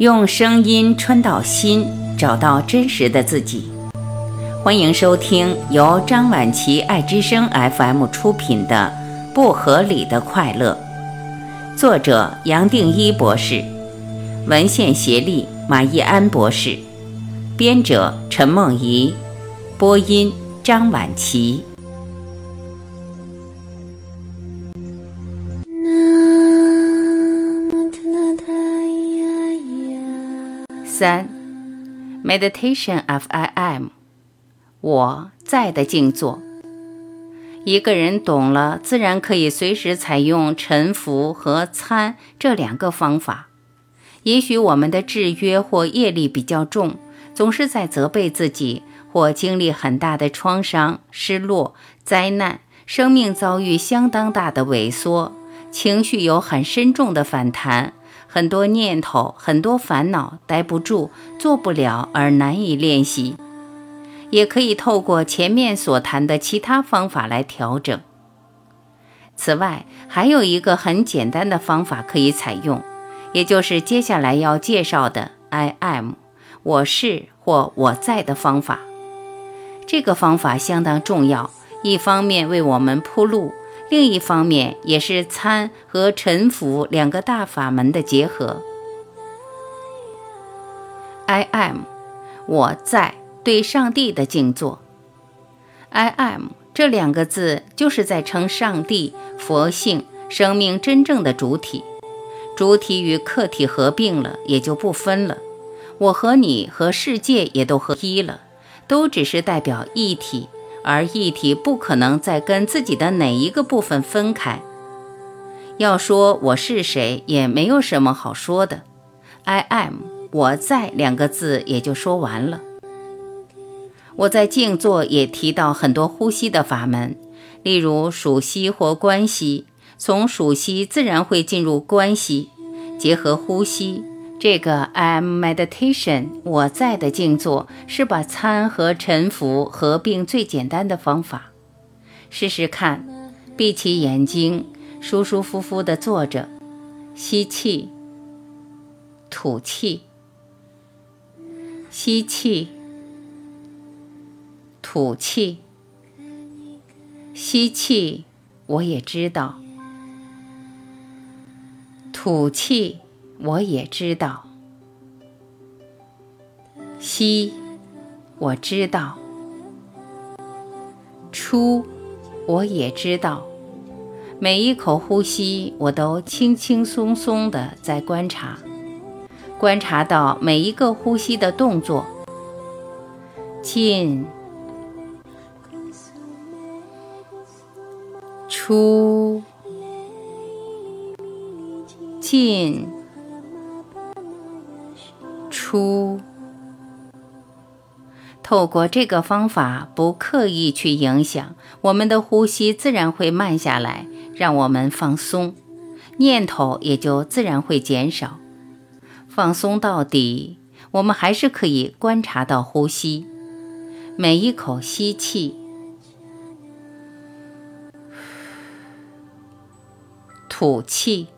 用声音穿到心，找到真实的自己。欢迎收听由张晚琪爱之声 FM 出品的《不合理的快乐》，作者杨定一博士，文献协力马义安博士，编者陈梦怡，播音张晚琪。三，Meditation of I Am，我在的静坐。一个人懂了，自然可以随时采用沉浮和参这两个方法。也许我们的制约或业力比较重，总是在责备自己，或经历很大的创伤、失落、灾难，生命遭遇相当大的萎缩，情绪有很深重的反弹。很多念头，很多烦恼，待不住，做不了，而难以练习。也可以透过前面所谈的其他方法来调整。此外，还有一个很简单的方法可以采用，也就是接下来要介绍的 “I am”，我是或我在的方法。这个方法相当重要，一方面为我们铺路。另一方面，也是参和沉浮两个大法门的结合。I am，我在对上帝的静坐。I am 这两个字就是在称上帝、佛性、生命真正的主体。主体与客体合并了，也就不分了。我和你和世界也都合一了，都只是代表一体。而一体不可能再跟自己的哪一个部分分开。要说我是谁，也没有什么好说的。I am，我在两个字也就说完了。我在静坐也提到很多呼吸的法门，例如数息或观息，从数息自然会进入观息，结合呼吸。这个 I'm meditation，我在的静坐是把参和沉浮合并最简单的方法。试试看，闭起眼睛，舒舒服服地坐着，吸气，吐气，吸气，吐气，吸气，我也知道，吐气。我也知道，吸，我知道；出，我也知道。每一口呼吸，我都轻轻松松的在观察，观察到每一个呼吸的动作，进、出、进。出，透过这个方法，不刻意去影响我们的呼吸，自然会慢下来，让我们放松，念头也就自然会减少。放松到底，我们还是可以观察到呼吸，每一口吸气，吐气，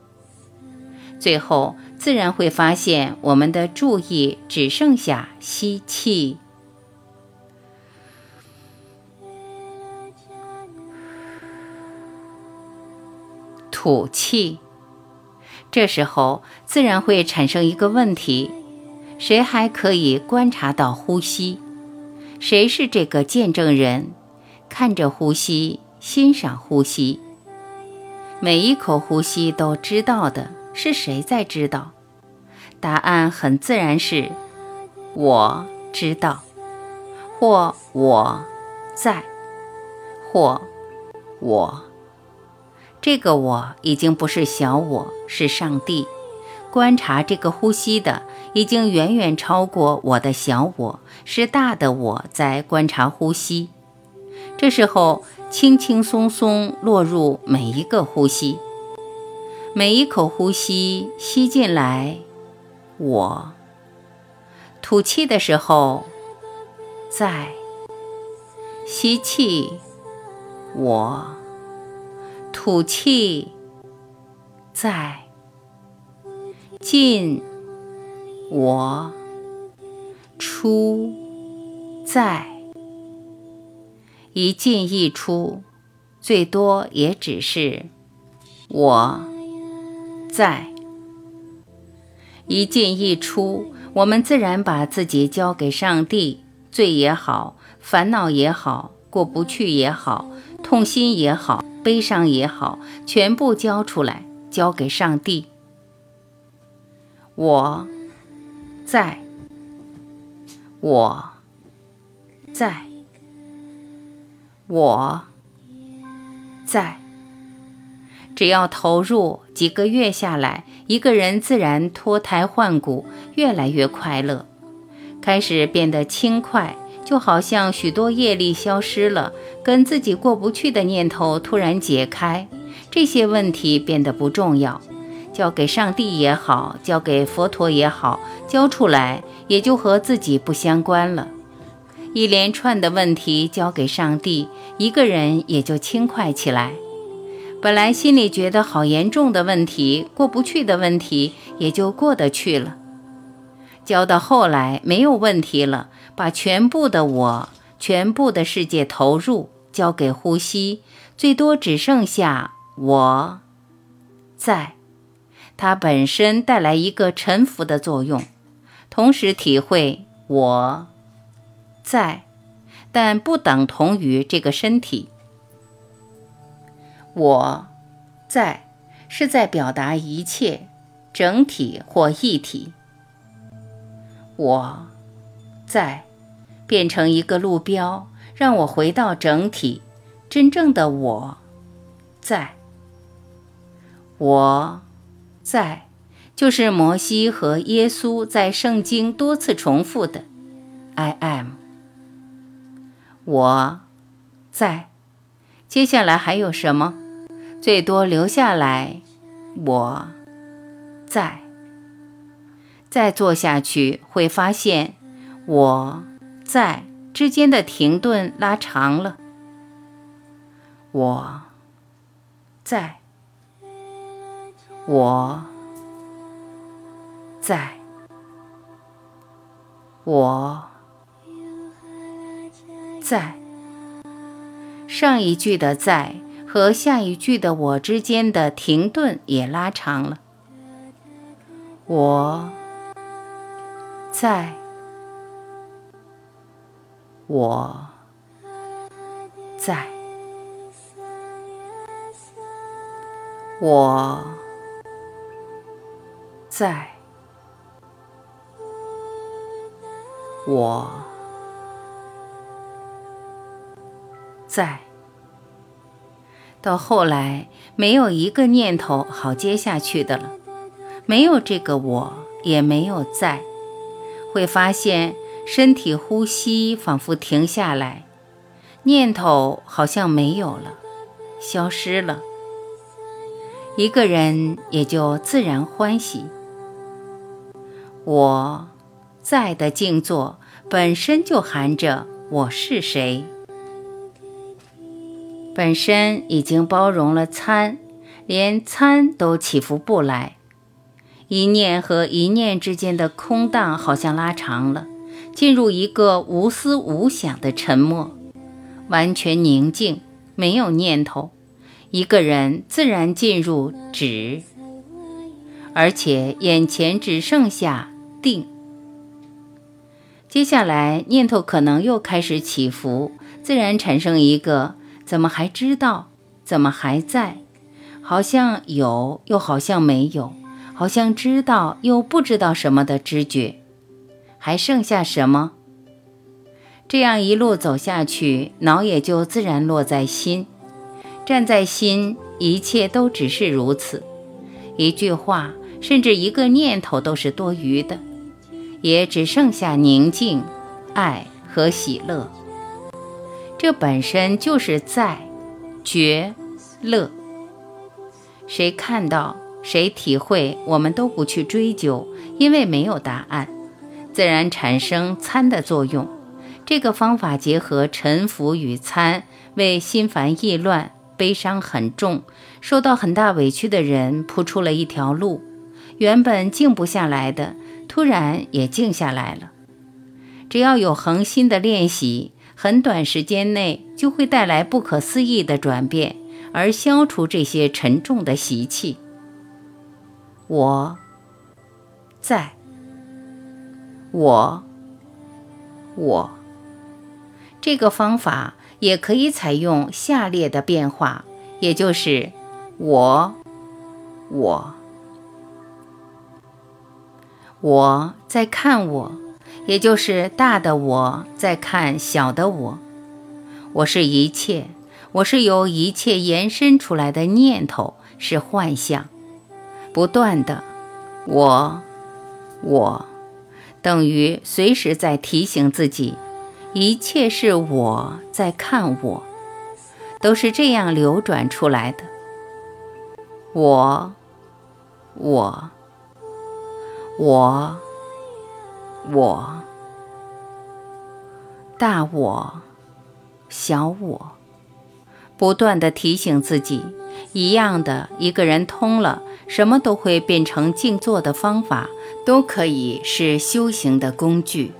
最后。自然会发现，我们的注意只剩下吸气、吐气。这时候，自然会产生一个问题：谁还可以观察到呼吸？谁是这个见证人？看着呼吸，欣赏呼吸，每一口呼吸都知道的。是谁在知道？答案很自然是，我知道，或我在，或我。这个我已经不是小我，是上帝。观察这个呼吸的，已经远远超过我的小我，是大的我在观察呼吸。这时候，轻轻松松落入每一个呼吸。每一口呼吸吸进来，我吐气的时候，在吸气，我吐气，在进，我出在一进一出，最多也只是我。在一进一出。我们自然把自己交给上帝，罪也好，烦恼也好，过不去也好，痛心也好，悲伤也好，全部交出来，交给上帝。我在，我在，我在。只要投入几个月下来，一个人自然脱胎换骨，越来越快乐，开始变得轻快，就好像许多业力消失了，跟自己过不去的念头突然解开，这些问题变得不重要，交给上帝也好，交给佛陀也好，交出来也就和自己不相关了。一连串的问题交给上帝，一个人也就轻快起来。本来心里觉得好严重的问题，过不去的问题，也就过得去了。交到后来没有问题了，把全部的我、全部的世界投入，交给呼吸，最多只剩下我在。它本身带来一个沉浮的作用，同时体会我在，但不等同于这个身体。我在是在表达一切整体或一体。我在变成一个路标，让我回到整体。真正的我在，我在就是摩西和耶稣在圣经多次重复的 “I am”。我在，接下来还有什么？最多留下来，我在。再做下去，会发现我在之间的停顿拉长了。我在，我在，我在。上一句的在。和下一句的“我”之间的停顿也拉长了。我在，我在，我在，我在。到后来，没有一个念头好接下去的了，没有这个我，也没有在，会发现身体呼吸仿佛停下来，念头好像没有了，消失了，一个人也就自然欢喜。我在的静坐本身就含着我是谁。本身已经包容了参，连参都起伏不来。一念和一念之间的空荡好像拉长了，进入一个无思无想的沉默，完全宁静，没有念头。一个人自然进入止，而且眼前只剩下定。接下来念头可能又开始起伏，自然产生一个。怎么还知道？怎么还在？好像有，又好像没有；好像知道，又不知道什么的知觉。还剩下什么？这样一路走下去，脑也就自然落在心。站在心，一切都只是如此。一句话，甚至一个念头都是多余的，也只剩下宁静、爱和喜乐。这本身就是在觉乐，谁看到谁体会，我们都不去追究，因为没有答案，自然产生参的作用。这个方法结合沉浮与参，为心烦意乱、悲伤很重、受到很大委屈的人铺出了一条路。原本静不下来的，突然也静下来了。只要有恒心的练习，很短时间内就会带来不可思议的转变，而消除这些沉重的习气。我在，我，我，这个方法也可以采用下列的变化，也就是我，我，我在看我。也就是大的我在看小的我，我是一切，我是由一切延伸出来的念头，是幻象，不断的，我，我，等于随时在提醒自己，一切是我在看我，都是这样流转出来的，我，我，我。我，大我，小我，不断的提醒自己，一样的一个人通了，什么都会变成静坐的方法，都可以是修行的工具。